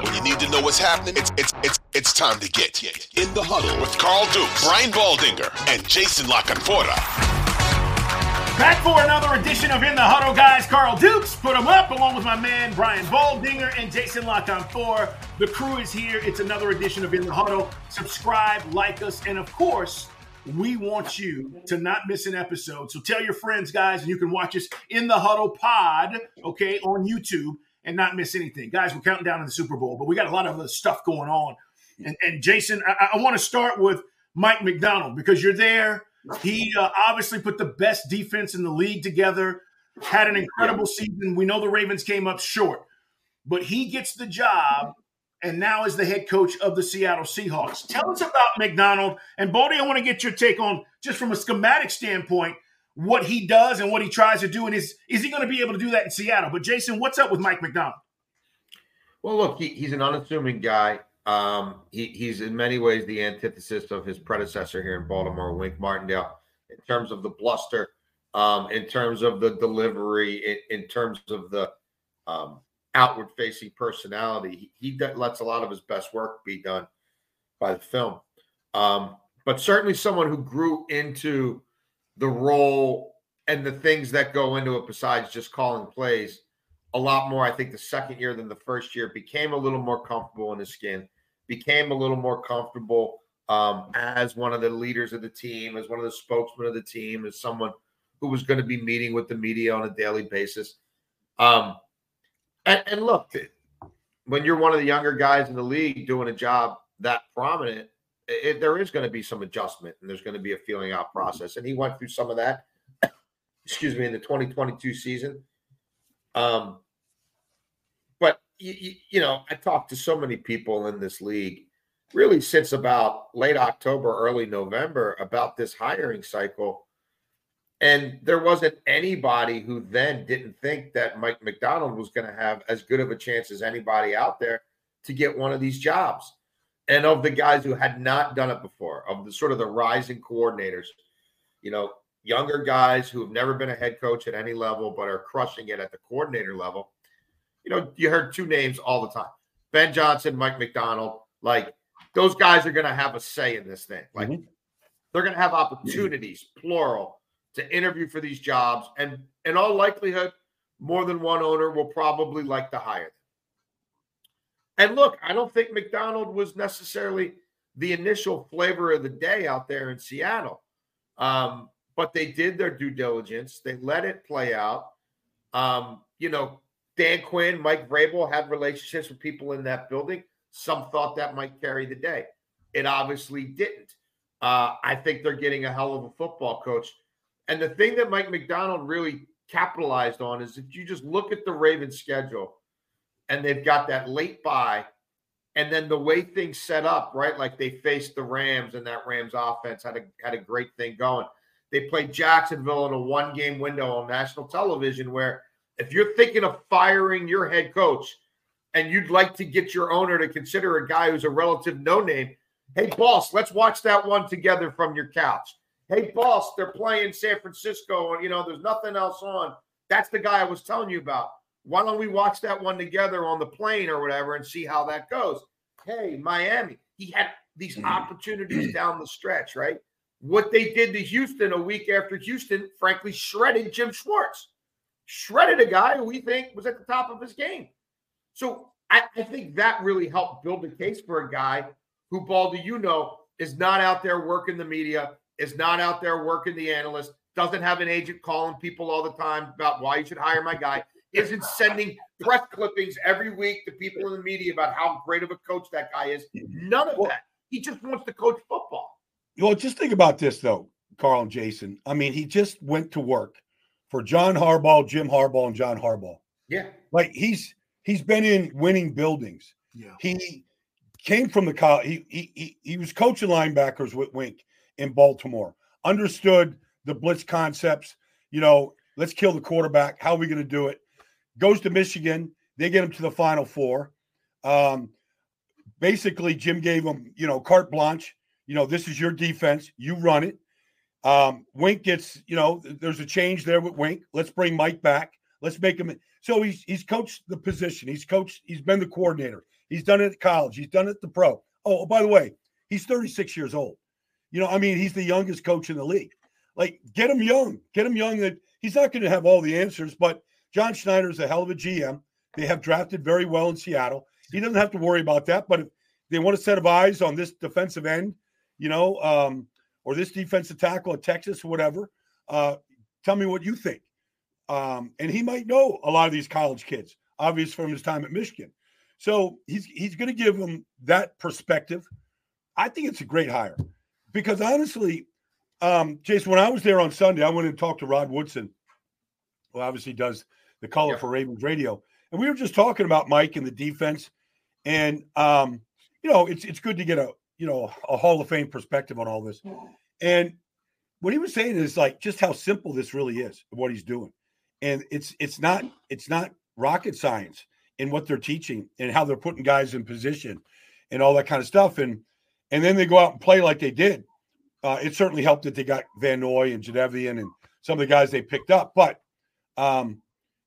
When you need to know what's happening, it's it's it's it's time to get in the huddle with Carl Dukes, Brian Baldinger, and Jason La Canfora. Back for another edition of In the Huddle, guys. Carl Dukes put them up along with my man Brian Baldinger and Jason La Canfora. The crew is here. It's another edition of In the Huddle. Subscribe, like us, and of course, we want you to not miss an episode. So tell your friends, guys, and you can watch us in the Huddle Pod, okay, on YouTube and not miss anything. Guys, we're counting down to the Super Bowl, but we got a lot of other stuff going on. And, and Jason, I, I want to start with Mike Macdonald because you're there. He uh, obviously put the best defense in the league together, had an incredible season. We know the Ravens came up short, but he gets the job and now is the head coach of the Seattle Seahawks. Tell us about Macdonald. And Bodie, I want to get your take on just from a schematic standpoint what he does and what he tries to do, and is is he going to be able to do that in Seattle? But Jason, what's up with Mike Macdonald? Well, look, he, he's an unassuming guy. Um, he, he's in many ways the antithesis of his predecessor here in Baltimore, Wink Martindale, in terms of the bluster, um, in terms of the delivery, in, in terms of the um, outward facing personality. He, he lets a lot of his best work be done by the film. Um, but certainly someone who grew into the role and the things that go into it besides just calling plays a lot more, I think, the second year than the first year, became a little more comfortable in his skin, became a little more comfortable um, as one of the leaders of the team, as one of the spokesmen of the team, as someone who was going to be meeting with the media on a daily basis. Um, and, and look, when you're one of the younger guys in the league doing a job that prominent, it, there is going to be some adjustment and there's going to be a feeling out process. And he went through some of that, excuse me, in the 2022 season. Um, but, you, you know, I talked to so many people in this league really since about late October, early November about this hiring cycle and there wasn't anybody who then didn't think that Mike Macdonald was going to have as good of a chance as anybody out there to get one of these jobs. And of the guys who had not done it before, of the sort of the rising coordinators, you know, younger guys who have never been a head coach at any level but are crushing it at the coordinator level. You know, you heard two names all the time Ben Johnson, Mike Macdonald. Like, those guys are going to have a say in this thing. Like, mm-hmm. they're going to have opportunities, plural, to interview for these jobs. And in all likelihood, more than one owner will probably like to hire them. And look, I don't think Macdonald was necessarily the initial flavor of the day out there in Seattle. Um, but they did their due diligence. They let it play out. Um, you know, Dan Quinn, Mike Vrabel had relationships with people in that building. Some thought that might carry the day. It obviously didn't. Uh, I think they're getting a hell of a football coach and the thing that Mike Macdonald really capitalized on is if you just look at the Ravens schedule and they've got that late bye and then the way things set up, right? Like they faced the Rams and that Rams offense had a had a great thing going. They played Jacksonville in a one game window on national television where if you're thinking of firing your head coach and you'd like to get your owner to consider a guy who's a relative no name, hey boss, let's watch that one together from your couch. Hey boss, they're playing San Francisco and you know there's nothing else on. That's the guy I was telling you about. Why don't we watch that one together on the plane or whatever and see how that goes? Hey, Miami, he had these mm. opportunities down the stretch, right? What they did to Houston a week after Houston, frankly, shredded Jim Schwartz, shredded a guy who we think was at the top of his game. So I, I think that really helped build the case for a guy who, Baldy, you know, is not out there working the media, is not out there working the analyst, doesn't have an agent calling people all the time about why you should hire my guy, isn't sending press clippings every week to people in the media about how great of a coach that guy is. None of well, that. He just wants to coach football. Well, just think about this though, Carl and Jason. I mean, he just went to work for John Harbaugh, Jim Harbaugh, and John Harbaugh. Yeah. Like he's he's been in winning buildings. Yeah. He came from the college. He, he he he was coaching linebackers with Wink in Baltimore. Understood the blitz concepts. You know, let's kill the quarterback. How are we going to do it? Goes to Michigan. They get him to the Final Four. Um, basically, Jim gave him, you know, carte blanche. You know, this is your defense. You run it. Um, Wink gets, you know, there's a change there with Wink. Let's bring Mike back. Let's make him. So he's he's coached the position. He's coached. He's been the coordinator. He's done it at college. He's done it at the pro. Oh, by the way, he's 36 years old. You know, I mean, he's the youngest coach in the league. Like, get him young. Get him young. That he's not going to have all the answers, but John Schneider is a hell of a GM. They have drafted very well in Seattle. He doesn't have to worry about that. But if they want a set of eyes on this defensive end, you know, um, or this defensive tackle at Texas, or whatever, uh, tell me what you think. Um, and he might know a lot of these college kids, obvious from his time at Michigan. So he's he's going to give them that perspective. I think it's a great hire because honestly, um, Jason, when I was there on Sunday, I went and talked to Rod Woodson, who obviously does the color yeah. for Ravens Radio, and we were just talking about Mike and the defense. And um, you know, it's it's good to get a you know a Hall of Fame perspective on all this. And what he was saying is like just how simple this really is, what he's doing and it's it's not it's not rocket science in what they're teaching and how they're putting guys in position and all that kind of stuff and and then they go out and play like they did uh, it certainly helped that they got van noy and Jadeveon and some of the guys they picked up but um,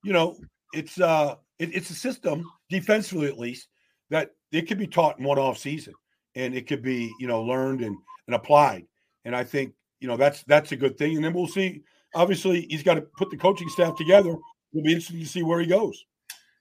you know it's uh it, it's a system defensively at least that it could be taught in one off season and it could be you know learned and, and applied and i think you know that's that's a good thing and then we'll see obviously he's got to put the coaching staff together. It'll be interesting to see where he goes.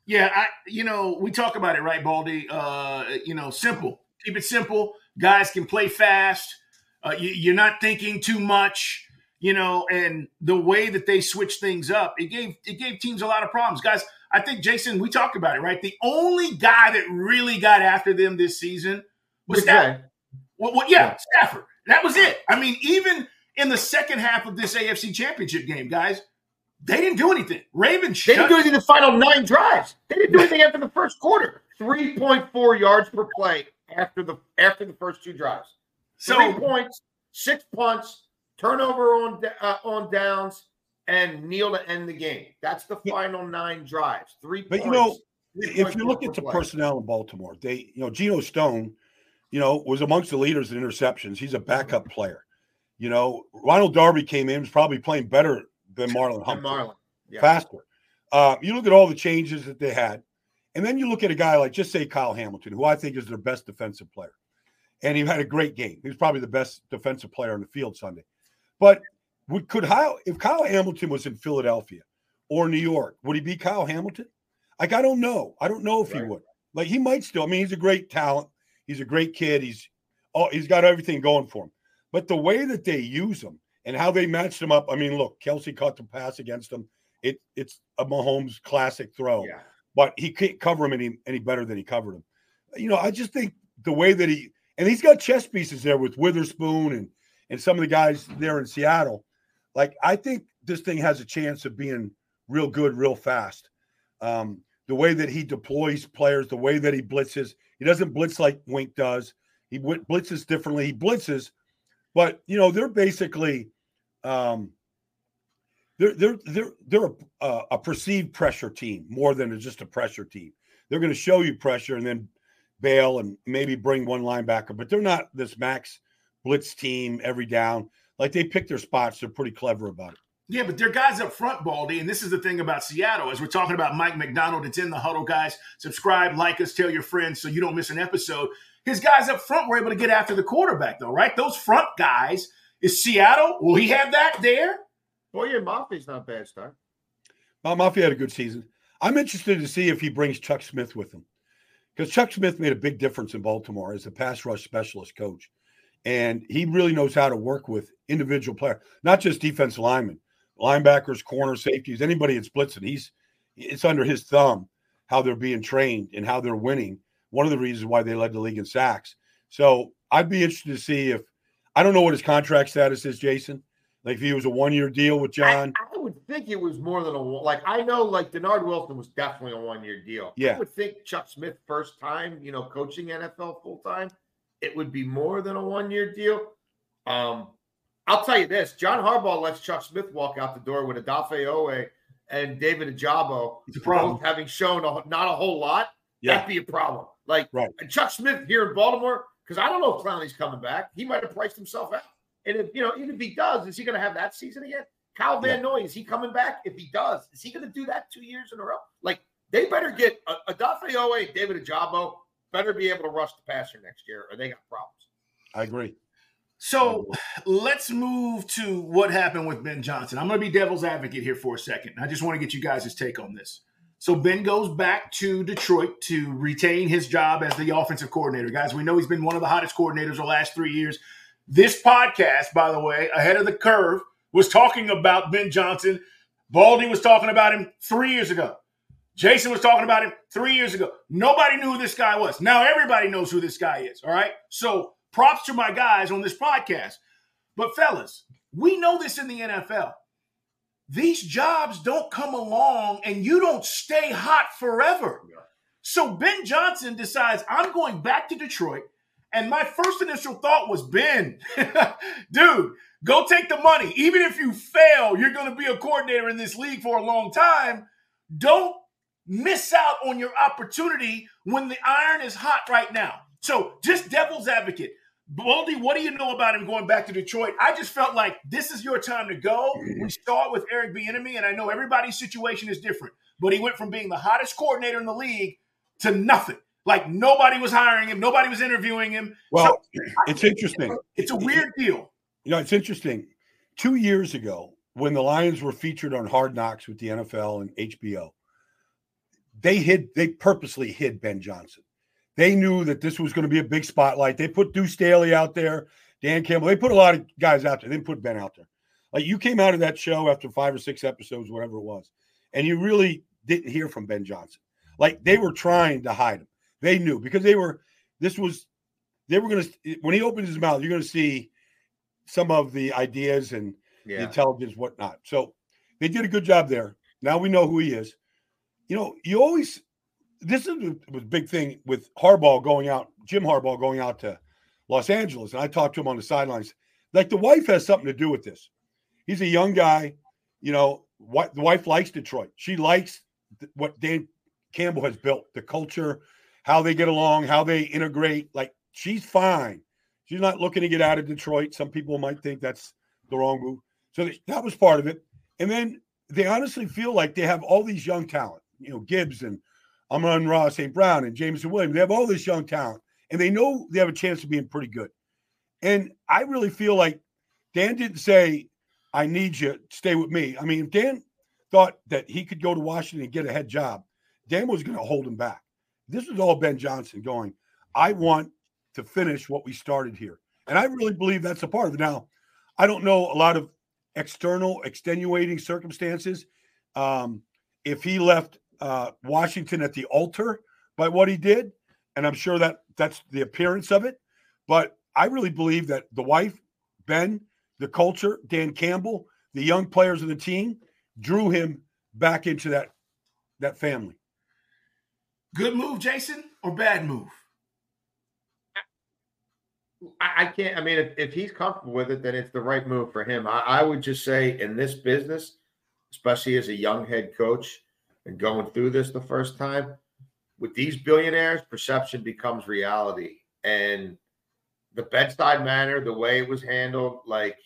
Yeah, I you know we talk about it right, Baldy. Uh, you know, simple. Keep it simple. Guys can play fast. Uh, you, are not thinking too much. You know, and the way that they switch things up, it gave it gave teams a lot of problems. Guys, I think Jason, we talked about it, right? The only guy that really got after them this season was Stafford. Well, well, yeah, yeah, Stafford. That was it. I mean, even in the second half of this AFC Championship game, guys. They didn't do anything. Ravens. They didn't do anything in the final nine drives. They didn't do anything after the first quarter. Three point four yards per play after the after the first two drives. So, Three points, six punts, turnover on uh, on downs, and kneel to end the game. That's the final nine drives. Three. But points, you know, if you look at the play. personnel in Baltimore, they you know Geno Stone, you know, was amongst the leaders in interceptions. He's a backup player. You know, Ronald Darby came in, was probably playing better than Marlon Humphrey. Marlon. Yeah. Faster. Uh, you look at all the changes that they had, and then you look at a guy like, just say Kyle Hamilton, who I think is their best defensive player. And he had a great game. He was probably the best defensive player on the field Sunday. But would could Kyle, if Kyle Hamilton was in Philadelphia or New York, would he be Kyle Hamilton? Like, I don't know. I don't know if right. he would. Like, he might still. I mean, he's a great talent. He's a great kid. He's oh, he's got everything going for him. But the way that they use them and how they matched them up, I mean, look, Kelce caught the pass against him. It it's a Mahomes classic throw, yeah. but he can't cover him any any better than he covered him. You know, I just think the way that he and he's got chess pieces there with Witherspoon and and some of the guys there in Seattle. Like I think this thing has a chance of being real good, real fast. Um, the way that he deploys players, the way that he blitzes, he doesn't blitz like Wink does. He blitzes differently. He blitzes, but you know they're basically um, they're they're they're they're a, a, perceived pressure team more than just a pressure team. They're going to show you pressure and then bail and maybe bring one linebacker, but they're not this max blitz team every down. Like they pick their spots. They're pretty clever about it. Yeah, but they're guys up front, Baldy, and this is the thing about Seattle. As we're talking about Mike Macdonald, it's in the huddle, guys. Subscribe, like us, tell your friends so you don't miss an episode. His guys up front were able to get after the quarterback, though, right? Those front guys is Seattle. Will he have that there? Well, yeah, Mafe's not bad start. Well, Mafe had a good season. I'm interested to see if he brings Chuck Smith with him because Chuck Smith made a big difference in Baltimore as a pass rush specialist coach. And he really knows how to work with individual players, not just defense linemen, linebackers, corner safeties, anybody that's blitzing. He's it's under his thumb how they're being trained and how they're winning. One of the reasons why they led the league in sacks. So I'd be interested to see if I don't know what his contract status is, Jason. Like if he was a one year deal with John. I, I, would think it was more than a like I know like Dennard Wilson was definitely a one year deal. Yeah. I would think Chuck Smith first time, you know, coaching NFL full time, it would be more than a one year deal. Um, I'll tell you this: John Harbaugh lets Chuck Smith walk out the door with Odafe Oweh and David Ojabo both having shown a, not a whole lot. Yeah. That'd be a problem. Like right. Chuck Smith here in Baltimore, because I don't know if Clowney's coming back. He might have priced himself out. And if you know, even if he does, is he going to have that season again? Kyle Van yeah. Noy, is he coming back? If he does, is he going to do that two years in a row? Like they better get a, a Dafe Oweh, David Ojabo better be able to rush the passer next year, or they got problems. I agree. So let's move to what happened with Ben Johnson. I'm going to be devil's advocate here for a second. I just want to get you guys' take on this. So Ben goes back to Detroit to retain his job as the offensive coordinator. Guys, we know he's been one of the hottest coordinators the last three years. This podcast, by the way, ahead of the curve, was talking about Ben Johnson. Baldy was talking about him three years ago. Jason was talking about him three years ago. Nobody knew who this guy was. Now everybody knows who this guy is. All right. So props to my guys on this podcast. But fellas, we know this in the NFL. These jobs don't come along and you don't stay hot forever. So Ben Johnson decides, I'm going back to Detroit. And my first initial thought was, Ben, dude, go take the money. Even if you fail, you're going to be a coordinator in this league for a long time. Don't miss out on your opportunity when the iron is hot right now. So, just devil's advocate. Baldy, what do you know about him going back to Detroit? I just felt like this is your time to go. We saw it with Eric Bieniemy, and I know everybody's situation is different, but he went from being the hottest coordinator in the league to nothing. Like nobody was hiring him, nobody was interviewing him. Well, so, it's interesting. It's a weird deal. You know, it's interesting. Two years ago, when the Lions were featured on Hard Knocks with the NFL and HBO, they hid, they purposely hid Ben Johnson. They knew that this was going to be a big spotlight. They put Deuce Staley out there, Dan Campbell. They put a lot of guys out there. They didn't put Ben out there. Like you came out of that show after five or six episodes, whatever it was, and you really didn't hear from Ben Johnson. Like they were trying to hide him. They knew because they were. This was. They were going to when he opens his mouth, you're going to see some of the ideas and yeah. the intelligence, whatnot. So they did a good job there. Now we know who he is. You know, you always this is a big thing with Harbaugh going out, Jim Harbaugh going out to Los Angeles, and I talked to him on the sidelines. Like the wife has something to do with this. He's a young guy, you know. What the wife likes Detroit. She likes what Dan Campbell has built, the culture, how they get along, how they integrate. Like she's fine. She's not looking to get out of Detroit. Some people might think that's the wrong move. So that was part of it. And then they honestly feel like they have all these young talent, you know, Gibbs and Amon-Ra St. Brown and Jameson Williams. They have all this young talent, and they know they have a chance of being pretty good. And I really feel like Dan didn't say, I need you, stay with me. I mean, if Dan thought that he could go to Washington and get a head job, Dan was going to hold him back. This was all Ben Johnson going, I want to finish what we started here. And I really believe that's a part of it. Now, I don't know a lot of external extenuating circumstances. Um, if he left uh, Washington at the altar by what he did, and I'm sure that that's the appearance of it. But I really believe that the wife, Ben, the culture, Dan Campbell, the young players of the team drew him back into that that family. Good move, Jason, or bad move? I, I can't. I mean, if, if he's comfortable with it, then it's the right move for him. I, I would just say in this business, especially as a young head coach and going through this the first time, with these billionaires, perception becomes reality. And the bedside manner, the way it was handled, like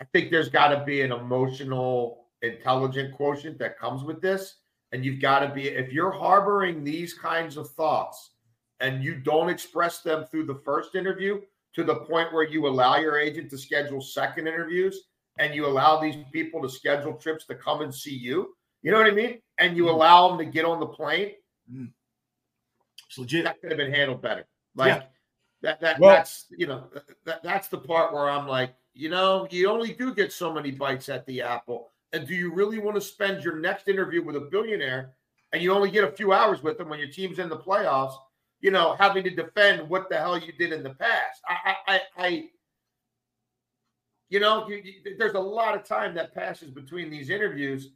I think there's got to be an emotional, intelligent quotient that comes with this. And you've got to be, if you're harboring these kinds of thoughts and you don't express them through the first interview to the point where you allow your agent to schedule second interviews and you allow these people to schedule trips to come and see you, you know what I mean? And you mm-hmm. allow them to get on the plane. Mm. It's legit. That could have been handled better. Like, yeah. That that well, that's you know that that's the part where I'm like, you know, you only do get so many bites at the apple. And do you really want to spend your next interview with a billionaire and you only get a few hours with them when your team's in the playoffs, you know, having to defend what the hell you did in the past? I, I, I you know, you, you, there's a lot of time that passes between these interviews.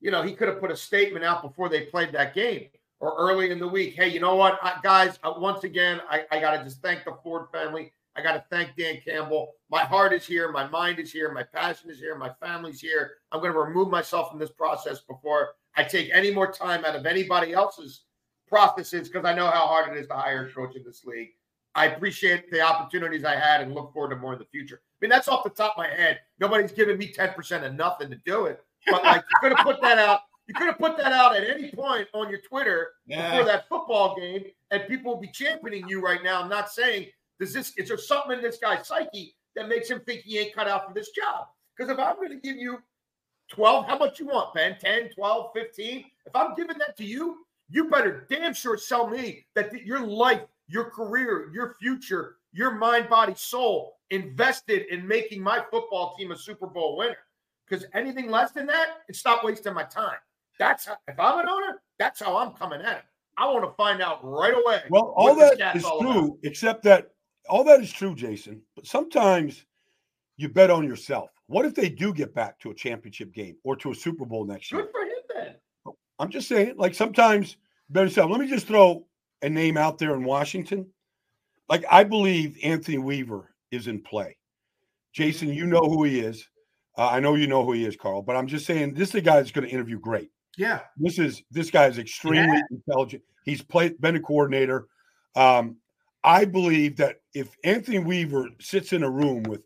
You know, he could have put a statement out before they played that game or early in the week. Hey, you know what, I, guys? Once again, I, I got to just thank the Ford family. I got to thank Dan Campbell. My heart is here. My mind is here. My passion is here. My family's here. I'm going to remove myself from this process before I take any more time out of anybody else's processes because I know how hard it is to hire a coach in this league. I appreciate the opportunities I had and look forward to more in the future. I mean, that's off the top of my head. Nobody's giving me 10% of nothing to do it. But like you could have put that out. You could have put that out at any point on your Twitter yeah. before that football game, and people will be championing you right now, I'm not saying does this is there something in this guy's psyche that makes him think he ain't cut out for this job? Because if I'm going to give you 12, how much you want, Ben? 10, 12, 15? If I'm giving that to you, you better damn sure sell me that your life, your career, your future, your mind, body, soul invested in making my football team a Super Bowl winner. Because anything less than that, it's stop wasting my time. That's how, if I'm an owner, that's how I'm coming at it. I want to find out right away. Well, all that is true, about. except that all that is true, Jason. But sometimes you bet on yourself. What if they do get back to a championship game or to a Super Bowl next year? Good for him then. Oh, I'm just saying, like sometimes bet yourself. Let me just throw a name out there in Washington. Like I believe Anthony Weaver is in play. Jason, you mm-hmm. know who he is. Uh, I know you know who he is, Carl. But I'm just saying, this is a guy that's going to interview great. Yeah, this is this guy is extremely yeah. intelligent. He's played, been a coordinator. Um, I believe that if Anthony Weaver sits in a room with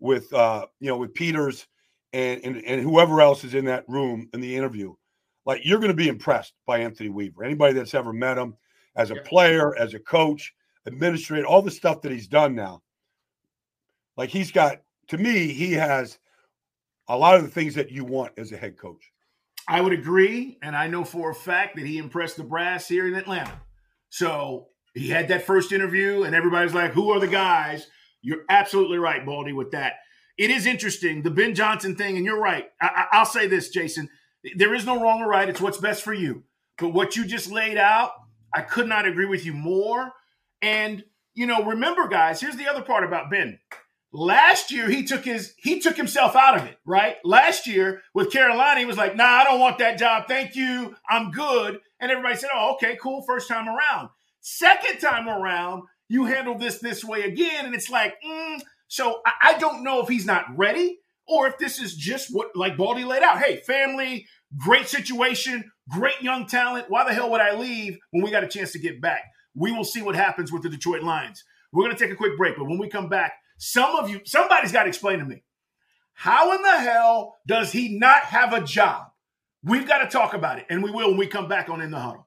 with uh, you know with Peters and, and and whoever else is in that room in the interview, like you're going to be impressed by Anthony Weaver. Anybody that's ever met him as a player, as a coach, administrator, all the stuff that he's done now. Like he's got to me, he has a lot of the things that you want as a head coach. I would agree, and I know for a fact that he impressed the brass here in Atlanta. So he had that first interview, and everybody's like, "Who are the guys?" You're absolutely right, Baldy, with that. It is interesting, the Ben Johnson thing, and you're right. I, I'll say this, Jason: there is no wrong or right. It's what's best for you. But what you just laid out, I could not agree with you more. And you know, remember, guys, here's the other part about Ben. Last year he took his he took himself out of it, right? Last year with Carolina, he was like, "Nah, I don't want that job. Thank you. I'm good." And everybody said, "Oh, okay, cool. First time around." Second time around, you handle this this way again, and it's like, mm. so I, I don't know if he's not ready or if this is just what like Baldy laid out. Hey, family, great situation, great young talent. Why the hell would I leave when we got a chance to get back? We will see what happens with the Detroit Lions. We're going to take a quick break, but when we come back, some of you, somebody's got to explain to me how in the hell does he not have a job? We've got to talk about it, and we will when we come back on In the Huddle.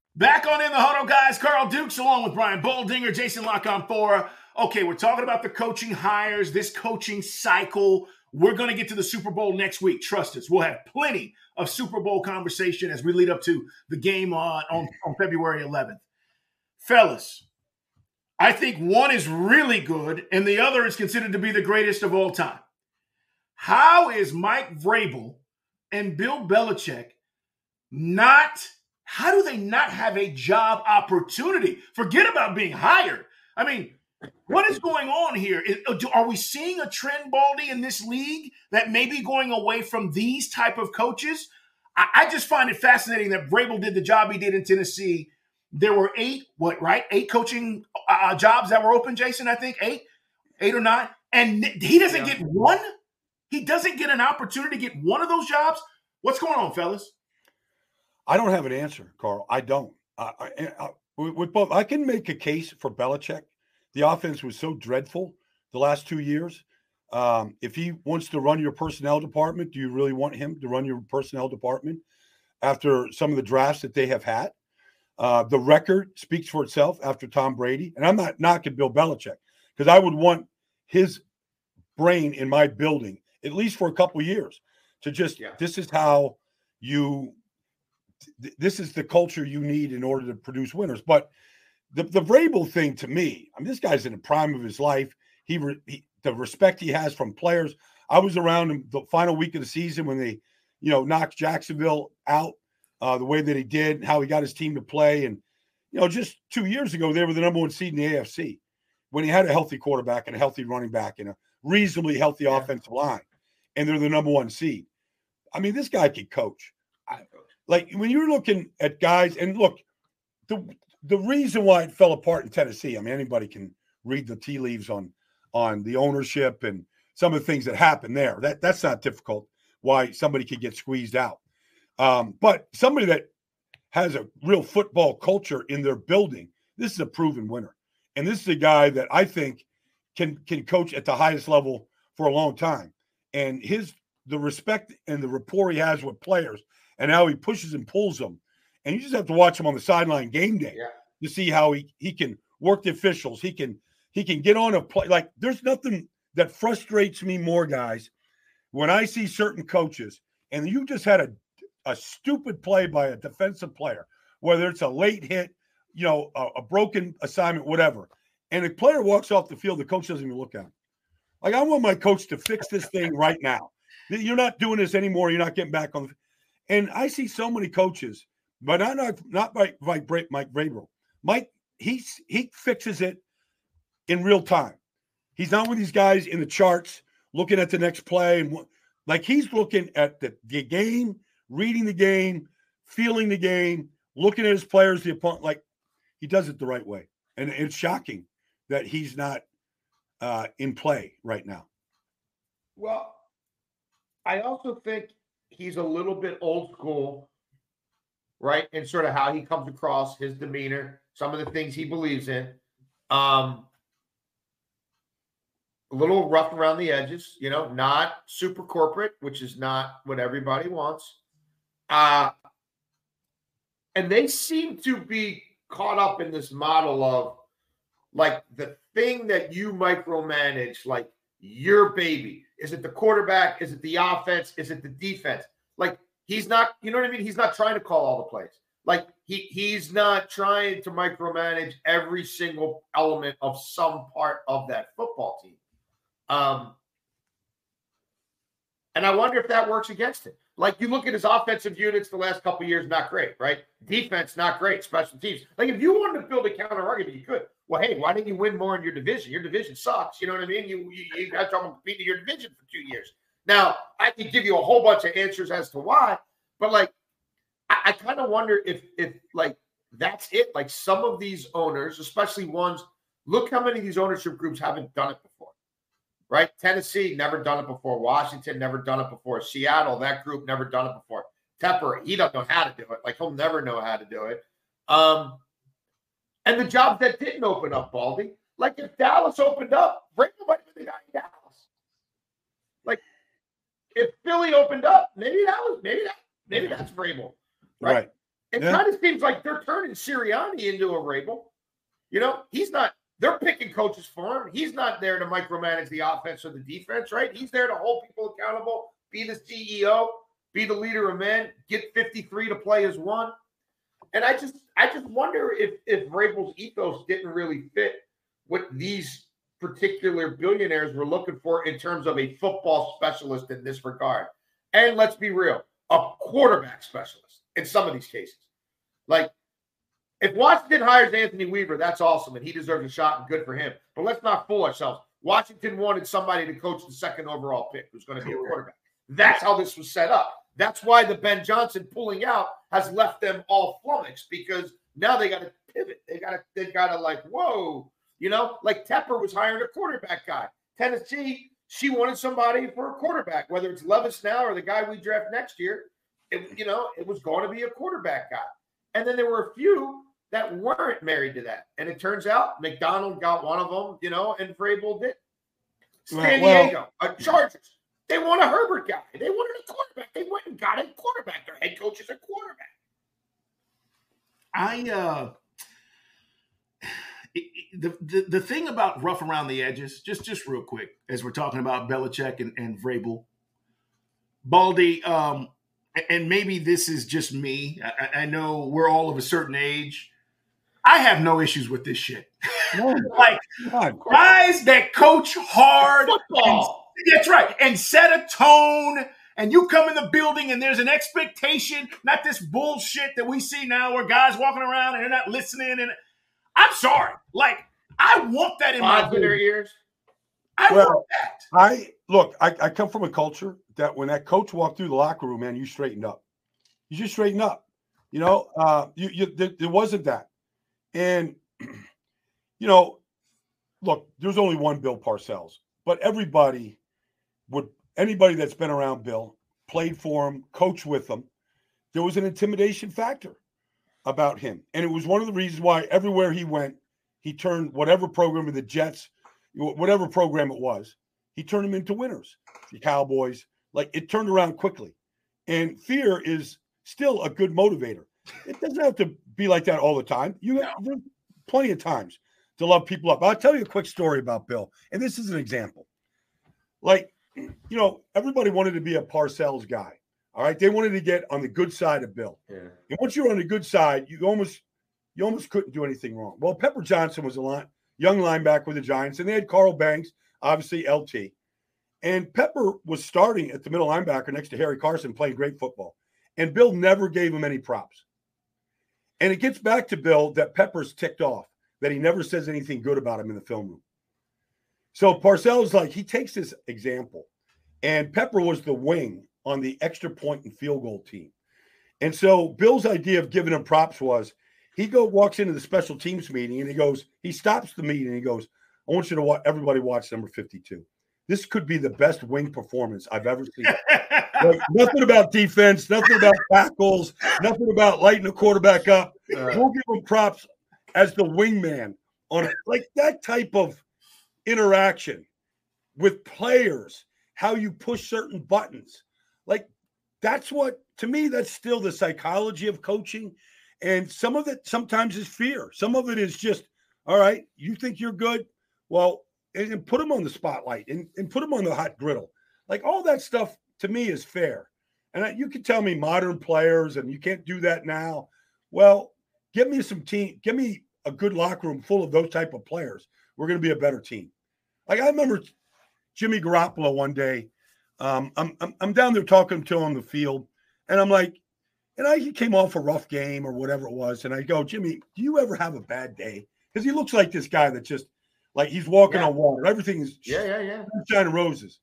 Back on In the Huddle, guys. Carl Dukes along with Brian Baldinger, Jason La Canfora. Okay, we're talking about the coaching hires, this coaching cycle. We're going to get to the Super Bowl next week. Trust us. We'll have plenty of Super Bowl conversation as we lead up to the game on, on, on February 11th. Fellas, I think one is really good and the other is considered to be the greatest of all time. How is Mike Vrabel and Bill Belichick not, how do they not have a job opportunity? Forget about being hired. I mean, what is going on here? Is, uh, are we seeing a trend, Baldy, in this league that may be going away from these type of coaches? I, I just find it fascinating that Vrabel did the job he did in Tennessee. There were eight, what, right? Eight coaching uh, uh jobs that were open, Jason, I think, eight, eight or nine. And he doesn't yeah. get one. He doesn't get an opportunity to get one of those jobs. What's going on, fellas? I don't have an answer, Carl. I don't. I, I, I, with both, I can make a case for Belichick the offense was so dreadful the last two years. Um, if he wants to run your personnel department, do you really want him to run your personnel department after some of the drafts that they have had? Uh, the record speaks for itself after Tom Brady. And I'm not knocking Bill Belichick because I would want his brain in my building at least for a couple years to just yeah. this is how you this is the culture you need in order to produce winners. But the the Vrabel thing to me, I mean, this guy's in the prime of his life. He, he the respect he has from players. I was around him the final week of the season when they, you know, knocked Jacksonville out uh, the way that he did, how he got his team to play, and you know, just two years ago they were the number one seed in the AFC when he had a healthy quarterback and a healthy running back and a reasonably healthy yeah. offensive line, and they're the number one seed. I mean, this guy could coach. I, like when you're looking at guys, and look, the the reason why it fell apart in Tennessee, I mean, anybody can read the tea leaves on on the ownership and some of the things that happened there. That that's not difficult. Why somebody could get squeezed out, um, but somebody that has a real football culture in their building. This is a proven winner, and this is a guy that I think can can coach at the highest level for a long time. And his the respect and the rapport he has with players, and how he pushes and pulls them and you just have to watch him on the sideline game day yeah. to see how he he can work the officials. He can he can get on a play. Like there's nothing that frustrates me more, guys, when I see certain coaches and you just had a a stupid play by a defensive player, whether it's a late hit, you know, a, a broken assignment, whatever, and a player walks off the field, the coach doesn't even look at him. Like I want my coach to fix this thing right now. You're not doing this anymore. You're not getting back on. And I see so many coaches but not not, by, by Mike Vrabel. Mike he he fixes it in real time. He's not with these guys in the charts looking at the next play and like he's looking at the, the game, reading the game, feeling the game, looking at his players, the opponent. Like he does it the right way, and it's shocking that he's not uh, in play right now. Well, I also think he's a little bit old school right? And sort of how he comes across, his demeanor, some of the things he believes in. Um, a little rough around the edges, you know, not super corporate, which is not what everybody wants. Uh, and they seem to be caught up in this model of like the thing that you micromanage, like your baby. Is it the quarterback? Is it the offense? Is it the defense? Like He's not, you know what I mean? He's not trying to call all the plays. Like he he's not trying to micromanage every single element of some part of that football team. Um, and I wonder if that works against him. Like you look at his offensive units the last couple years, not great, right? Defense, not great. Special teams. Like if you wanted to build a counter argument, you could. Well, hey, why didn't you win more in your division? Your division sucks. You know what I mean? You you, you got trouble competing in your division for two years. Now, I can give you a whole bunch of answers as to why, but like, I, I kind of wonder if if like that's it. Like some of these owners, especially ones, look how many of these ownership groups haven't done it before, right? Tennessee never done it before. Washington never done it before. Seattle, that group never done it before. Tepper, he doesn't know how to do it. Like he'll never know how to do it. Um, and the jobs that didn't open up, Baldy, like if Dallas opened up, Vrabel might have been the guy in Dallas. Like if Philly opened up, maybe that was maybe that maybe that's Vrabel, right? Right. It Yeah. kind of seems like they're turning Sirianni into a Vrabel. You know, he's not. They're picking coaches for him. He's not there to micromanage the offense or the defense, right? He's there to hold people accountable, be the CEO, be the leader of men, get 53 to play as one. And I just, I just wonder if if Vrabel's ethos didn't really fit what these particular billionaires were looking for in terms of a football specialist in this regard. And let's be real, a quarterback specialist in some of these cases. Like, if Washington hires Anthony Weaver, that's awesome, and he deserves a shot, and good for him. But let's not fool ourselves. Washington wanted somebody to coach the second overall pick, who's going to be a quarterback. That's how this was set up. That's why the Ben Johnson pulling out has left them all flummoxed because now they got to pivot. They got to, they got to like, whoa, you know, like Tepper was hiring a quarterback guy. Tennessee, she wanted somebody for a quarterback, whether it's Levis now or the guy we draft next year. It, you know, it was going to be a quarterback guy. And then there were a few that weren't married to that. And it turns out Macdonald got one of them, you know, and Vrabel did. San Well- Diego, uh, Chargers. They want a Herbert guy. They wanted a quarterback. They went and got a quarterback. Their head coach is a quarterback. I uh it- it- the, the the thing about rough around the edges, just just real quick, as we're talking about Belichick and, and Vrabel, Baldy, um, and maybe this is just me. I, I- I know we're all of a certain age. I have no issues with this shit. No, like God. guys that coach hard Football. That's right. And set a tone. And you come in the building and there's an expectation, not this bullshit that we see now where guys walking around and they're not listening. And I'm sorry. Like, I want that in my Odds in their ears. I Well, want that. I look, I, I come from a culture that when that coach walked through the locker room, man, you straightened up. You just straightened up. You know, uh, you, you there, there wasn't that. And you know, look, there's only one Bill Parcells, but everybody would anybody that's been around Bill, played for him, coached with him, there was an intimidation factor about him. And it was one of the reasons why everywhere he went, he turned whatever program of the Jets, whatever program it was, he turned them into winners. The Cowboys, like it turned around quickly. And fear is still a good motivator. It doesn't have to be like that all the time. You have there's plenty of times to love people up. I'll tell you a quick story about Bill, and this is an example. Like, you know, everybody wanted to be a Parcells guy. All right, they wanted to get on the good side of Bill. Yeah. And once you were on the good side, you almost you almost couldn't do anything wrong. Well, Pepper Johnson was a line, young linebacker with the Giants, and they had Carl Banks, obviously LT. And Pepper was starting at the middle linebacker next to Harry Carson, playing great football. And Bill never gave him any props. And it gets back to Bill that Pepper's ticked off, that he never says anything good about him in the film room. So Parcells, like, he takes this example, and Pepper was the wing on the extra point and field goal team. And so Bill's idea of giving him props was he go walks into the special teams meeting and he goes, he stops the meeting and he goes, I want you to watch everybody watch number 52. This could be the best wing performance I've ever seen. Like, nothing about defense, nothing about tackles, nothing about lighting the quarterback up. Uh. We'll give him props as the wingman on it. Like that type of interaction with players, how you push certain buttons. Like that's what to me, that's still the psychology of coaching. And some of it sometimes is fear. Some of it is just, all right, you think you're good. Well, and, and put them on the spotlight and, and put them on the hot griddle. Like all that stuff to me is fair. And I, you can tell me modern players and you can't do that now. Well, give me some team, give me a good locker room full of those type of players. We're going to be a better team. Like I remember Jimmy Garoppolo one day. Um, I'm, I'm I'm down there talking to him on the field, and I'm like, and I he came off a rough game or whatever it was, and I go, Jimmy, do you ever have a bad day? Because he looks like this guy that just like he's walking Yeah. on water. Everything is Yeah, yeah, yeah. sunshine and roses.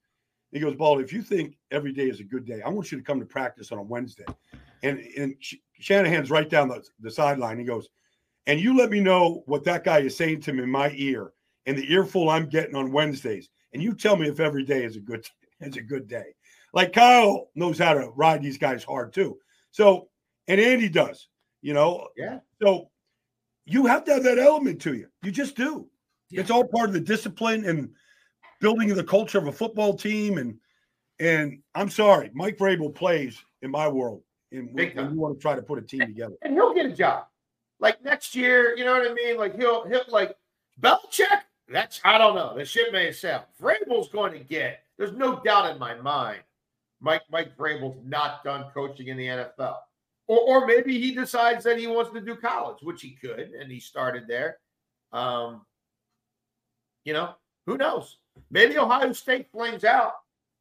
He goes, Baldy, if you think every day is a good day, I want you to come to practice on a Wednesday. And and Shanahan's right down the, the sideline. He goes, and you let me know what that guy is saying to me in my ear and the earful I'm getting on Wednesdays. And you tell me if every day is a good is a good day. Like Kyle knows how to ride these guys hard too. So and Andy does, you know. Yeah. So you have to have that element to you. You just do. Yeah. It's all part of the discipline and building the culture of a football team. And and I'm sorry, Mike Vrabel plays in my world. And when, when you want to try to put a team together, and he'll get a job. Like next year, you know what I mean? Like he'll he'll like Belichick. That's I don't know. The ship may sail. Vrabel's going to get. There's no doubt in my mind. Mike Mike Vrabel's not done coaching in the NFL. Or, or maybe he decides that he wants to do college, which he could, and he started there. Um, you know, who knows? Maybe Ohio State flames out,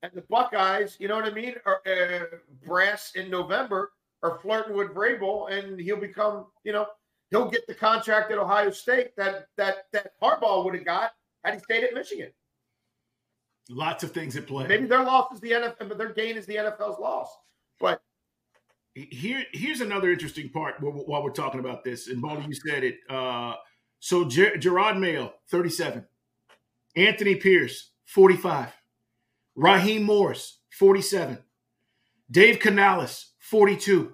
and the Buckeyes, you know what I mean, or uh, brass in November are flirting with Vrabel, and he'll become, you know, he'll get the contract at Ohio State that that that Harbaugh would have got had he stayed at Michigan. Lots of things at play. Maybe their loss is the NFL, but their gain is the NFL's loss. But here, here's another interesting part while we're talking about this. And Baldy, you said it. Uh, so Ger- Jerod Mayo, 37. Antonio Pierce, 45. Raheem Morris, 47. Dave Canales, 42.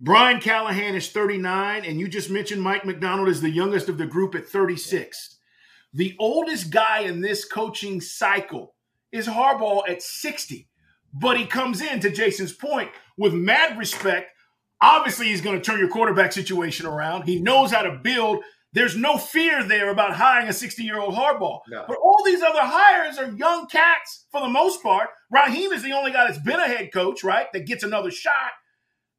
Brian Callahan is 39. And you just mentioned Mike Macdonald is the youngest of the group at 36. The oldest guy in this coaching cycle is Harbaugh at 60. But he comes in, to Jason's point, with mad respect. Obviously, he's going to turn your quarterback situation around. He knows how to build. There's no fear there about hiring a 60 year old Harbaugh. No. But all these other hires are young cats for the most part. Raheem is the only guy that's been a head coach, right? That gets another shot.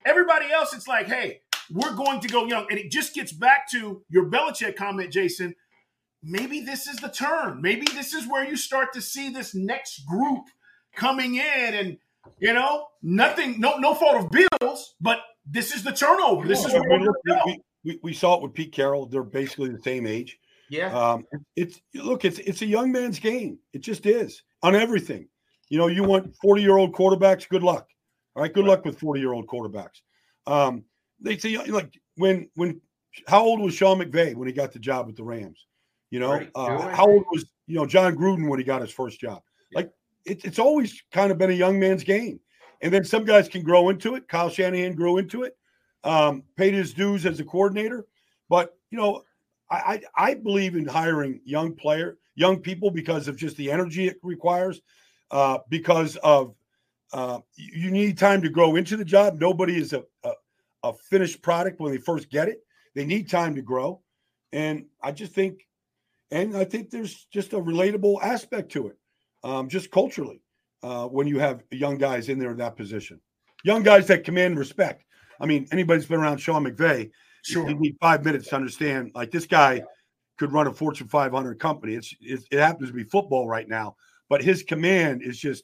Everybody else, it's like, hey, we're going to go young. And it just gets back to your Belichick comment, Jason. Maybe this is the turn. Maybe this is where you start to see this next group coming in. And you know nothing no no fault of bills but this is the turnover. This is what we, we, we, we, saw it with pete carroll. They're basically the same age. Yeah. Um it's look it's it's a young man's game. It just is on everything. You know you want 40 year old quarterbacks good luck all right good right. luck with 40 year old quarterbacks um they say like when when how old was sean mcvay when he got the job with the rams you know uh, how old was you know Jon Gruden when he got his first job like it, it's always kind of been a young man's game. And then some guys can grow into it. Kyle Shanahan grew into it, um, paid his dues as a coordinator. But you know, I, I, I believe in hiring young player, young people because of just the energy it requires, uh, because of uh, you need time to grow into the job. Nobody is a, a, a finished product when they first get it. They need time to grow, and I just think, and I think there's just a relatable aspect to it um, just culturally uh, when you have young guys in there in that position. Young guys that command respect. I mean, anybody's been around Sean McVay, sure. you need five minutes to understand. Like this guy could run a Fortune 500 company. It's, it's it happens to be football right now, but his command is just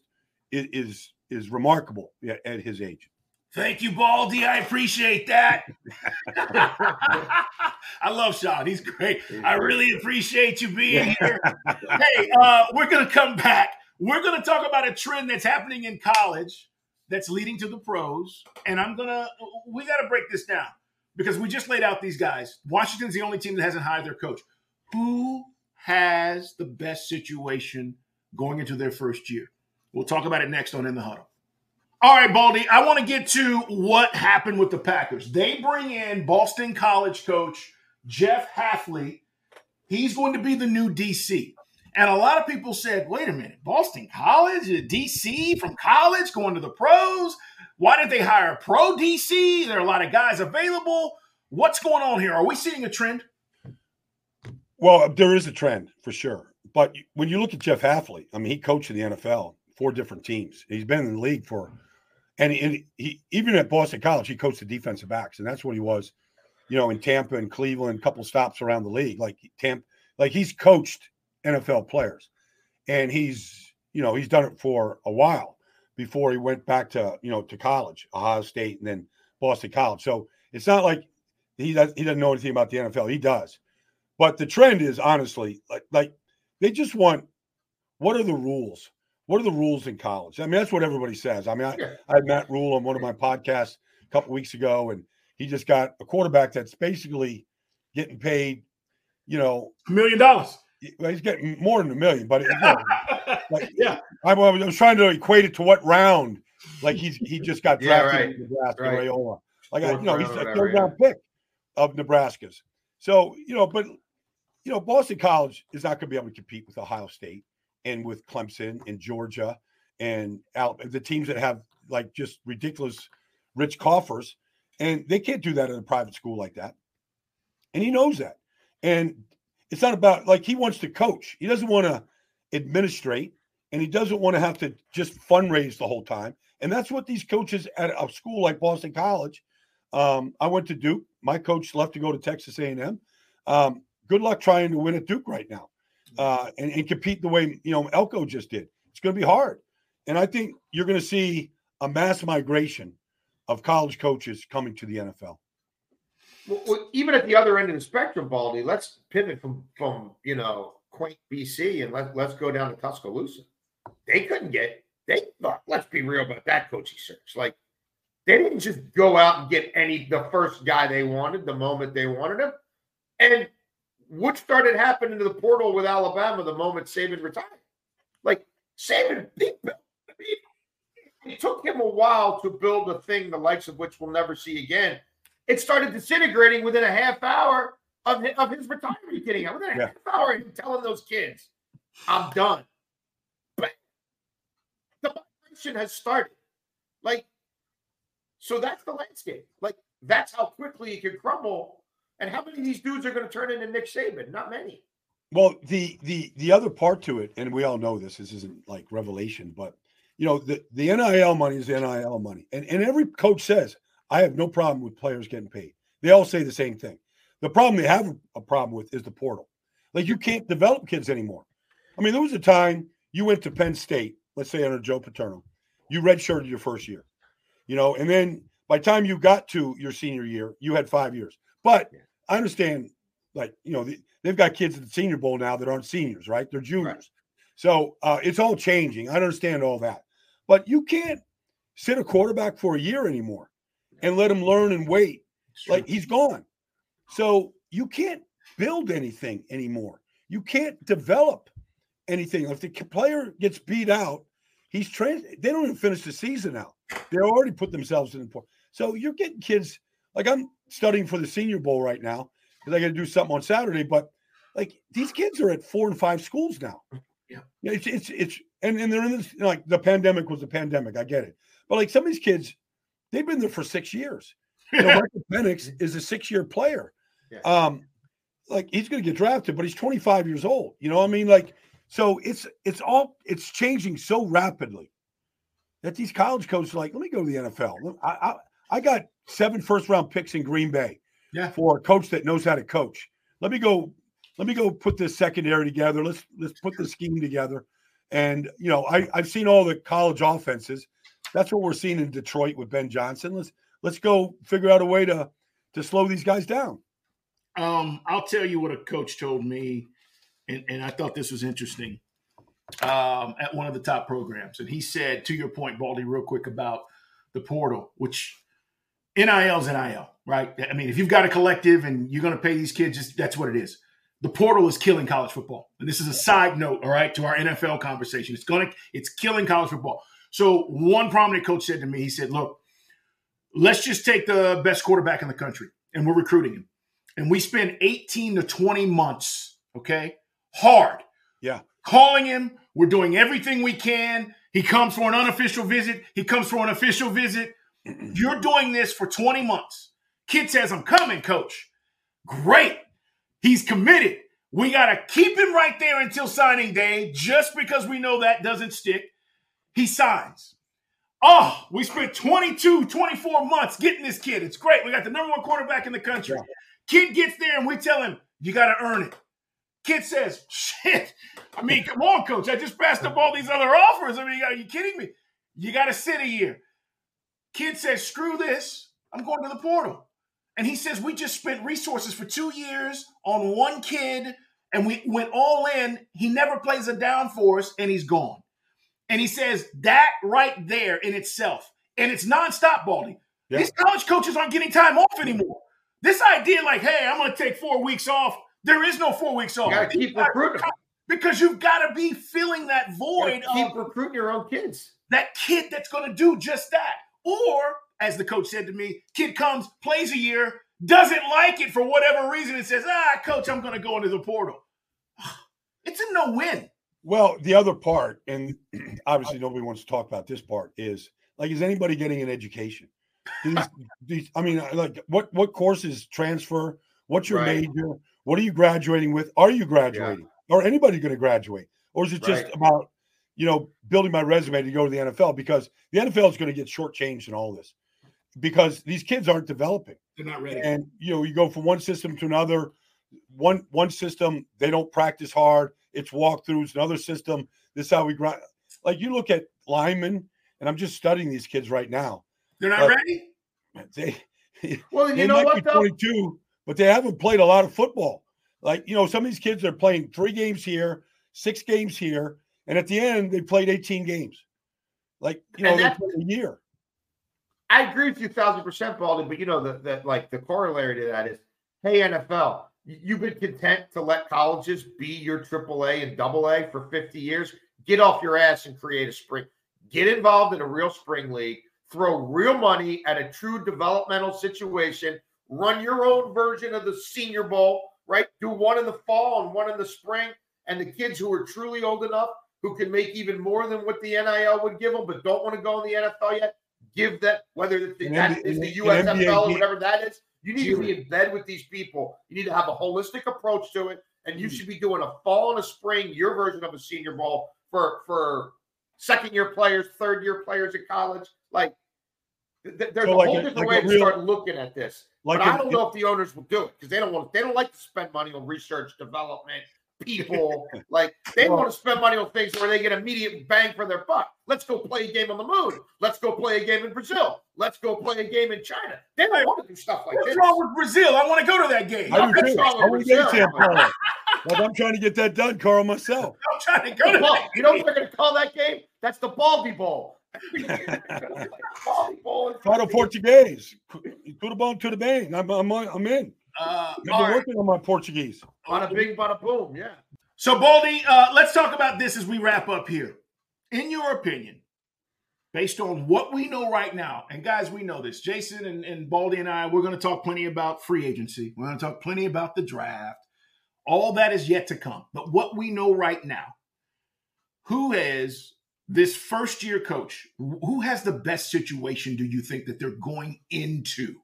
is is remarkable at his age. Thank you, Baldy. I appreciate that. I love Sean. He's great. I really appreciate you being here. hey, uh, we're going to come back. We're going to talk about a trend that's happening in college that's leading to the pros. And I'm going to, we got to break this down because we just laid out these guys. Washington's the only team that hasn't hired their coach. Who has the best situation going into their first year? We'll talk about it next on In the Huddle. All right, Baldy, I want to get to what happened with the Packers. They bring in Boston College coach Jeff Hafley. He's going to be the new DC. And a lot of people said, wait a minute, Boston College, DC from college going to the pros? Why did they hire a pro DC? There are a lot of guys available. What's going on here? Are we seeing a trend? Well, there is a trend for sure. But when you look at Jeff Hafley, I mean, he coached in the NFL, four different teams. He's been in the league for and he, and he, even at Boston College, he coached the defensive backs, and that's what he was, you know, in Tampa and Cleveland, a couple stops around the league. Like Tampa, like he's coached NFL players, and he's you know he's done it for a while before he went back to you know to college, Ohio State, and then Boston College. So it's not like he does he doesn't know anything about the NFL. He does, but the trend is honestly like like they just want what are the rules? What are the rules in college? I mean, that's what everybody says. I mean, I, yeah. I had Matt Rhule on one of my podcasts a couple weeks ago, and he just got a quarterback that's basically getting paid, you know, a million dollars. he's getting more than a million, but you know, like, yeah, I, was trying to equate it to what round. Like he's he just got Yeah, drafted right. in Nebraska, Right. Raiola. Like I, you know, he's a whatever, third round pick of Nebraska's. So you know, but you know, Boston College is not going to be able to compete with Ohio State and with Clemson and Georgia and the teams that have like just ridiculous rich coffers, and they can't do that in a private school like that. And he knows that. And it's not about like he wants to coach. He doesn't want to administrate, and he doesn't want to have to just fundraise the whole time. And that's what these coaches at a school like Boston College. Um, I went to Duke. My coach left to go to Texas A&M. Um, good luck trying to win at Duke right now uh, and, and compete the way you know Elko just did. It's going to be hard, and I think you're going to see a mass migration of college coaches coming to the NFL. Well, even at the other end of the spectrum, Baldy, let's pivot from from you know quaint BC and let let's go down to Tuscaloosa. They couldn't get they. Let's be real about that coaching search. Like they didn't just go out and get any the first guy they wanted the moment they wanted him, and what started happening to the portal with Alabama the moment Saban retired. Like Saban, he it took him a while to build a thing the likes of which we'll never see again it started disintegrating within a half hour of his, of his retirement getting out. Within a Yeah. half hour him telling those kids, I'm done. But the migration has started. Like, so that's the landscape. Like, that's how quickly it can crumble. And how many of these dudes are going to turn into Nick Saban? Not many. Well, the the the other part to it, and we all know this. This isn't like revelation, but you know the the NIL money is NIL money, and and every coach says I have no problem with players getting paid. They all say the same thing. The problem they have a problem with is the portal. Like you can't develop kids anymore. I mean, there was a time you went to Penn State, let's say under Joe Paterno, you redshirted your first year, you know, and then by the time you got to your senior year, you had five years. But I understand, like you know, the, they've got kids at the Senior Bowl now that aren't seniors, right? They're juniors. So uh, it's all changing. I understand all that, but you can't sit a quarterback for a year anymore and let him learn and wait. Like he's gone. So you can't build anything anymore. You can't develop anything. If the player gets beat out, he's trans. They don't even finish the season out. They already put themselves in the point. So you're getting kids like I'm studying for the Senior Bowl right now because I got to do something on Saturday. But like these kids are at four and five schools now. Yeah. it's it's it's and and they're in this like the pandemic was the pandemic. I get it, but like some of these kids, they've been there for six years. You know, Michael Penix is a six-year player. Yeah. Um, like he's going to get drafted, but he's 25 years old. You know, what I mean, like, so it's it's all it's changing so rapidly that these college coaches are like, let me go to the NFL. I I, got seven first-round picks in Green Bay Yeah. for a coach that knows how to coach. Let me go. Let me go put this secondary together. Let's let's put the scheme together. And you know, I I've seen all the college offenses. That's what we're seeing in Detroit with Ben Johnson. Let's let's go figure out a way to to slow these guys down. Um, I'll tell you what a coach told me, and, and I thought this was interesting um, at one of the top programs. And he said, to your point, Baldy, real quick about the portal, which NIL is NIL, right? I mean, if you've got a collective and you're going to pay these kids, just, that's what it is. The portal is killing college football. And this is a side note, all right, to our NFL conversation. It's going to, it's killing college football. So one prominent coach said to me, he said, look, let's just take the best quarterback in the country and we're recruiting him and we spend 18 to 20 months, okay, hard. Yeah. Calling him, we're doing everything we can. He comes for an unofficial visit, he comes for an official visit. You're doing this for 20 months. Kid says, I'm coming, coach. Great. He's committed. We got to keep him right there until signing day just because we know that doesn't stick. He signs. Oh, we spent 22, 24 months getting this kid. It's great. We got the number one quarterback in the country. Kid gets there and we tell him, you got to earn it. Kid says, shit. I mean, come on, coach. I just passed up all these other offers. I mean, are you kidding me? You got to sit a year. Kid says, screw this. I'm going to the portal. And he says, we just spent resources for two years on one kid and we went all in. He never plays a down for us and he's gone. And he says, that right there in itself, and it's nonstop, Baldy. Yeah. These college coaches aren't getting time off anymore. This idea, like, hey, I'm going to take four weeks off There is no four weeks off. You got to keep recruiting. Because you've got to be filling that void keep of recruiting your own kids. that kid that's going to do just that. Or, as the coach said to me, kid comes, plays a year, doesn't like it for whatever reason, and says, ah, coach, I'm going to go into the portal. It's a no win. Well, the other part, and obviously nobody wants to talk about this part, is like, is anybody getting an education? These, these, I mean, like, what what courses transfer? What's your Right. major? What are you graduating with? Are you graduating? Or anybody going to graduate? Or is it just Right. about, you know, building my resume to go to the NFL? Because the NFL is going to get shortchanged in all this because these kids aren't developing They're not ready. and you know you go from one system to another one one system they don't practice hard it's walkthroughs another system this is how we grind like you look at linemen and i'm just studying these kids right now They're not Uh, ready? they Well, they you know might what be though? 22 but they haven't played a lot of football like you know some of these kids are playing three games here six games here and at the end they played 18 games like you know they played a year I agree with you thousand percent, Baldy. But you know the, the like the corollary to that is, hey NFL, you've been content to let colleges be your AAA and AA for fifty years. Get off your ass and create a spring. Get involved in a real spring league. Throw real money at a true developmental situation. Run your own version of the Senior Bowl. Right? Do one in the fall and one in the spring. And the kids who are truly old enough who can make even more than what the NIL would give them, but don't want to go in the NFL yet, give that whether it's the, that NBA is the USFL NBA or whatever that is. You need to be in bed with these people. You need to have a holistic approach to it, and Mm. you should be doing a fall and a spring, your version of a senior bowl for for second year players, third year players in college. Like th- th- there's So a like whole a- different like way to real- start looking at this. like but I an- don't know if the owners will do it because they don't want they don't like to spend money on research development, people. like they Well- want to spend money on things where they get immediate bang for their buck. Let's go play a game on the moon. Let's go play a game in Brazil. Let's go play a game in China. They don't want to do stuff like What's this. wrong with Brazil? I want to go to that game. I do Nothing's too. wrong with I want to get to Brazil. Sao Paulo. Like, I'm trying to get that done, Carl, myself. I'm trying to go to Well, that you know what they're going to call that game? That's the Baldy Bowl. Baldy Bowl. in Fado 50. Portuguese. Tudo bom, tudo bem. I'm, I'm, I'm in. Uh, I've been all right. working on my Portuguese. Bada bing, bada boom. Yeah. So, Baldy, uh, let's talk about this as we wrap up here. In your opinion, based on what we know right now, and guys, we know this. Jason and, and Baldy and I, we're going to talk plenty about free agency. We're going to talk plenty about the draft. All that is yet to come. But what we know right now, who has this first year coach? Who has the best situation, do you think, that they're going into?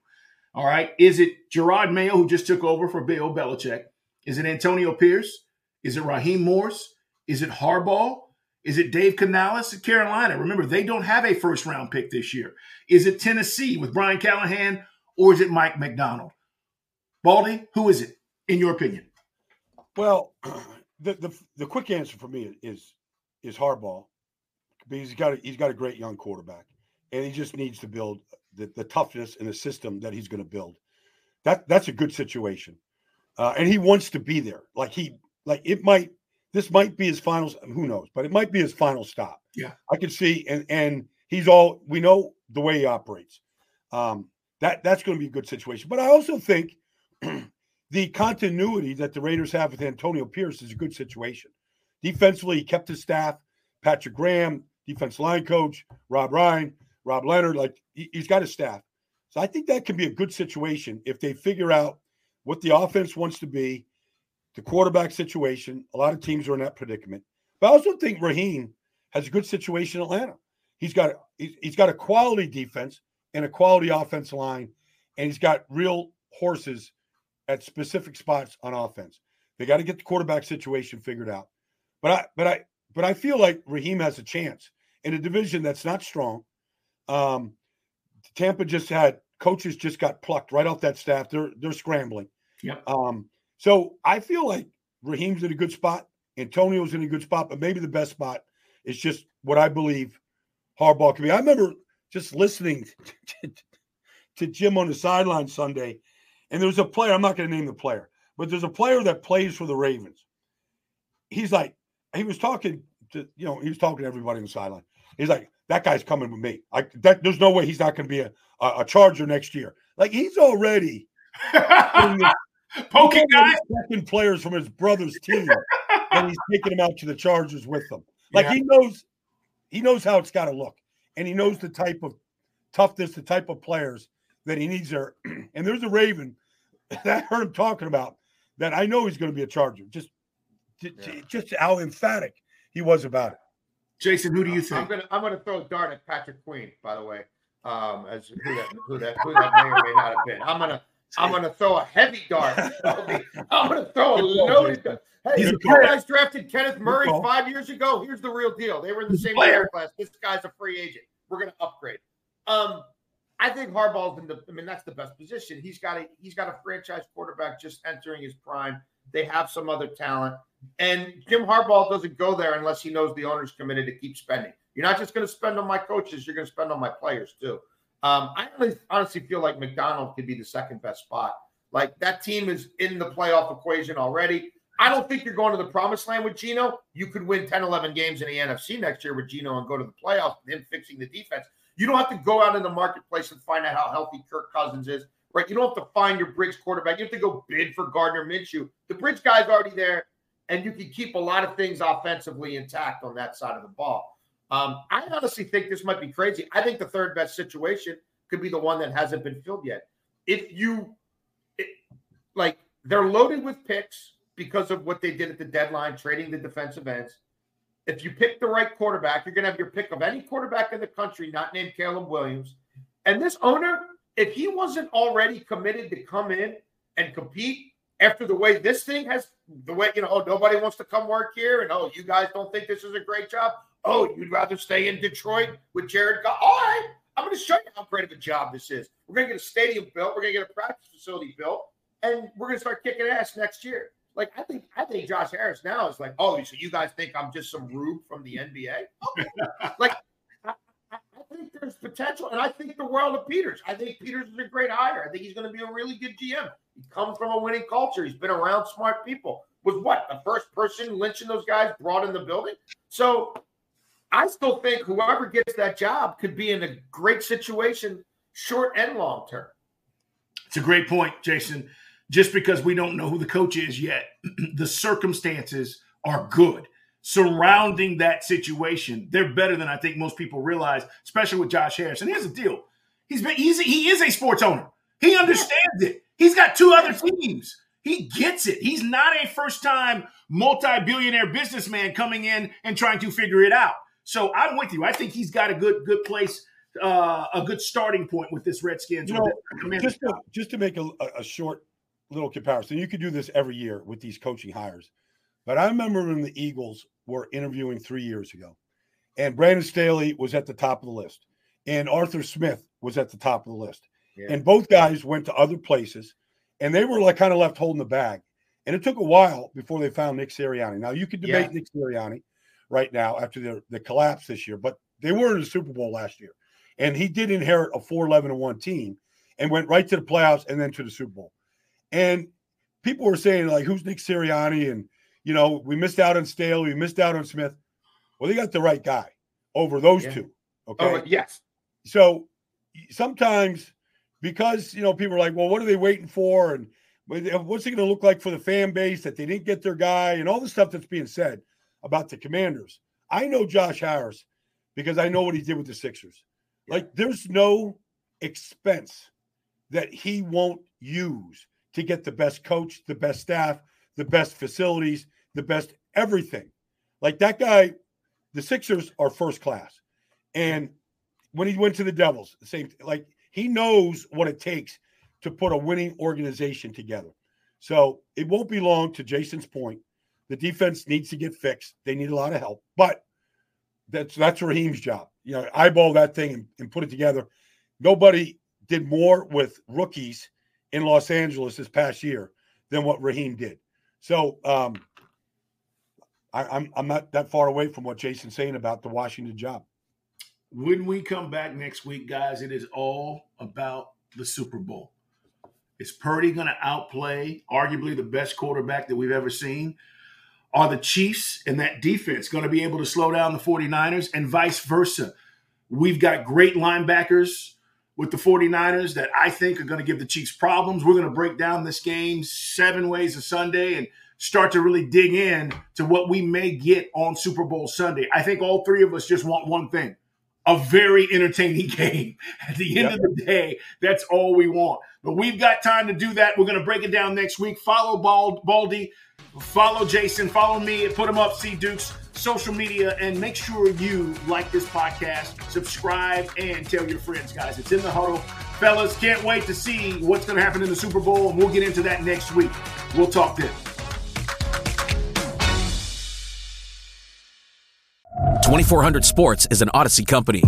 All right. Is it Jerod Mayo, who just took over for Bill Belichick? Is it Antonio Pierce? Is it Raheem Morris? Is it Harbaugh? Is it Dave Canales at Carolina? Remember, they don't have a first round pick this year. Is it Tennessee with Brian Callahan or is it Mike Macdonald? Baldy, who is it, in your opinion? Well, the, the the quick answer for me is is Harbaugh because he's got a, he's got a great young quarterback, and he just needs to build the, the toughness and the system that he's going to build. That that's a good situation, uh, and he wants to be there. Like he like it might this might be his final. Who knows? But it might be his final stop. Yeah. I can see, and and he's all we know the way he operates. Um, that that's going to be a good situation. But I also think the continuity that the Raiders have with Antonio Pierce is a good situation. Defensively, he kept his staff, Patrick Graham, defense line coach, Rob Ryan, Rob Leonhard, like he, he's got his staff. So I think that can be a good situation if they figure out what the offense wants to be, the quarterback situation. A lot of teams are in that predicament. But I also think Raheem has a good situation in Atlanta. He's got he's, he's got a quality defense and a quality offense line, and he's got real horses at specific spots on offense. They got to get the quarterback situation figured out. But I but I but I feel like Raheem has a chance in a division that's not strong. Um, Tampa just had coaches just got plucked right off that staff. They're they're scrambling. Yep. Um, so I feel like Raheem's in a good spot. Antonio's in a good spot, but maybe the best spot is just what I believe Harbaugh can be. I remember just listening to, to Jim on the sideline Sunday, and there was a player. I'm not going to name the player, but there's a player that plays for the Ravens. He's like, he was talking to, you know, he was talking to everybody on the sideline. He's like, that guy's coming with me. I that there's no way he's not going to be a, a, a Charger next year. Like he's already putting this, Poking guys. Second players from his brother's team, and he's taking them out to the Chargers with them. Like yeah. he knows, he knows how it's got to look, and he knows the type of toughness, the type of players that he needs there. And there's a Raven that I heard him talking about that I know he's going to be a Charger. Just, yeah. just how emphatic he was about it. Jason, who do you think? I'm gonna I'm gonna throw a dart at Patrick Queen, by the way. Um, as who that who that who that may or may not have been. I'm gonna I'm gonna throw a heavy dart. I'm gonna throw a loaded dart. Hey, you guys drafted Kenneth Murray five years ago. Here's the real deal. They were in the same player class. This guy's a free agent. We're gonna upgrade. Um, I think Harbaugh's in the. I mean, that's the best position. He's got a he's got a franchise quarterback just entering his prime. They have some other talent. And Jim Harbaugh doesn't go there unless he knows the owner's committed to keep spending. You're not just going to spend on my coaches, you're going to spend on my players too. Um, I honestly feel like Macdonald could be the second best spot. Like that team is in the playoff equation already. I don't think you're going to the promised land with Geno. You could win 10, 11 games in the NFC next year with Geno and go to the playoffs with him fixing the defense. You don't have to go out in the marketplace and find out how healthy Kirk Cousins is, right? You don't have to find your bridge quarterback. You have to go bid for Gardner Minshew. The bridge guy's already there and you can keep a lot of things offensively intact on that side of the ball. Um, I honestly think this might be crazy. I think the third best situation could be the one that hasn't been filled yet. If you it, like, they're loaded with picks because of what they did at the deadline, trading the defensive ends. If you pick the right quarterback, you're going to have your pick of any quarterback in the country, not named Caleb Williams. And this owner, if he wasn't already committed to come in and compete after the way this thing has the way you know oh nobody wants to come work here and oh you guys don't think this is a great job. Oh you'd rather stay in detroit with jared Goff. all right i'm going to show you how great of a job this is. We're going to get a stadium built. We're going to get a practice facility built and we're going to start kicking ass next year. Like i think i think josh harris now is like oh so you guys think i'm just some rube from the nba okay. like think there's potential, and I think the world of Peters. I think Peters is a great hire. I think he's going to be a really good GM. He comes from a winning culture. He's been around smart people. Was what the first person lynching those guys brought in the building. So I still think whoever gets that job could be in a great situation, short and long term. It's a great point, Jason. Just because we don't know who the coach is yet, the circumstances are good surrounding that situation. They're better than I think most people realize, especially with Josh Harris. And here's the deal: he's been he's he is a sports owner. He understands it. He's got two other teams. He gets it. He's not a first time multi billionaire businessman coming in and trying to figure it out. So I'm with you. I think he's got a good good place, uh, a good starting point with this Redskins. You know, just to, just to make a, a short little comparison, you could do this every year with these coaching hires. But I remember when the Eagles were interviewing three years ago, and Brandon Staley was at the top of the list, and Arthur Smith was at the top of the list. Yeah. And both guys went to other places and they were like kind of left holding the bag. And it took a while before they found Nick Sirianni. Now you could debate yeah. Nick Sirianni right now after the, the collapse this year, but they were in the Super Bowl last year. And he did inherit a 4 11 1 team and went right to the playoffs and then to the Super Bowl. And people were saying, like, who's Nick Sirianni? And, you know, we missed out on Staley, we missed out on Smith. Well, they got the right guy over those yeah. two. Okay. Oh, yes. So sometimes because you know people are like, well, what are they waiting for, and uh, what's it going to look like for the fan base that they didn't get their guy, and all the stuff that's being said about the Commanders. I know Josh Harris because I know what he did with the Sixers. Like, there's no expense that he won't use to get the best coach, the best staff, the best facilities, the best everything. Like that guy, the Sixers are first class. And when he went to the Devils, the same like he knows what it takes to put a winning organization together. So it won't be long to Jason's point. The defense needs to get fixed. They need a lot of help, but that's that's Raheem's job. You know, eyeball that thing and, and put it together. Nobody did more with rookies in Los Angeles this past year than what Raheem did. So um, I, I'm I'm not that far away from what Jason's saying about the Washington job. When we come back next week, guys, it is all about the Super Bowl. Is Purdy going to outplay arguably the best quarterback that we've ever seen? Are the Chiefs and that defense going to be able to slow down the 49ers and vice versa? We've got great linebackers. With the 49ers that I think are going to give the Chiefs problems. We're going to break down this game seven ways a Sunday and start to really dig in to what we may get on Super Bowl Sunday. I think all three of us just want one thing a very entertaining game. At the end yep. of the day, that's all we want. But we've got time to do that. We're going to break it down next week. Follow Bald, Baldy, follow Jason, follow me, put them up, see Dukes social media, and make sure you like this podcast, subscribe, and tell your friends, guys. It's in the huddle. Fellas, can't wait to see what's going to happen in the Super Bowl, and we'll get into that next week. We'll talk then. 2400 Sports is an Audacy company.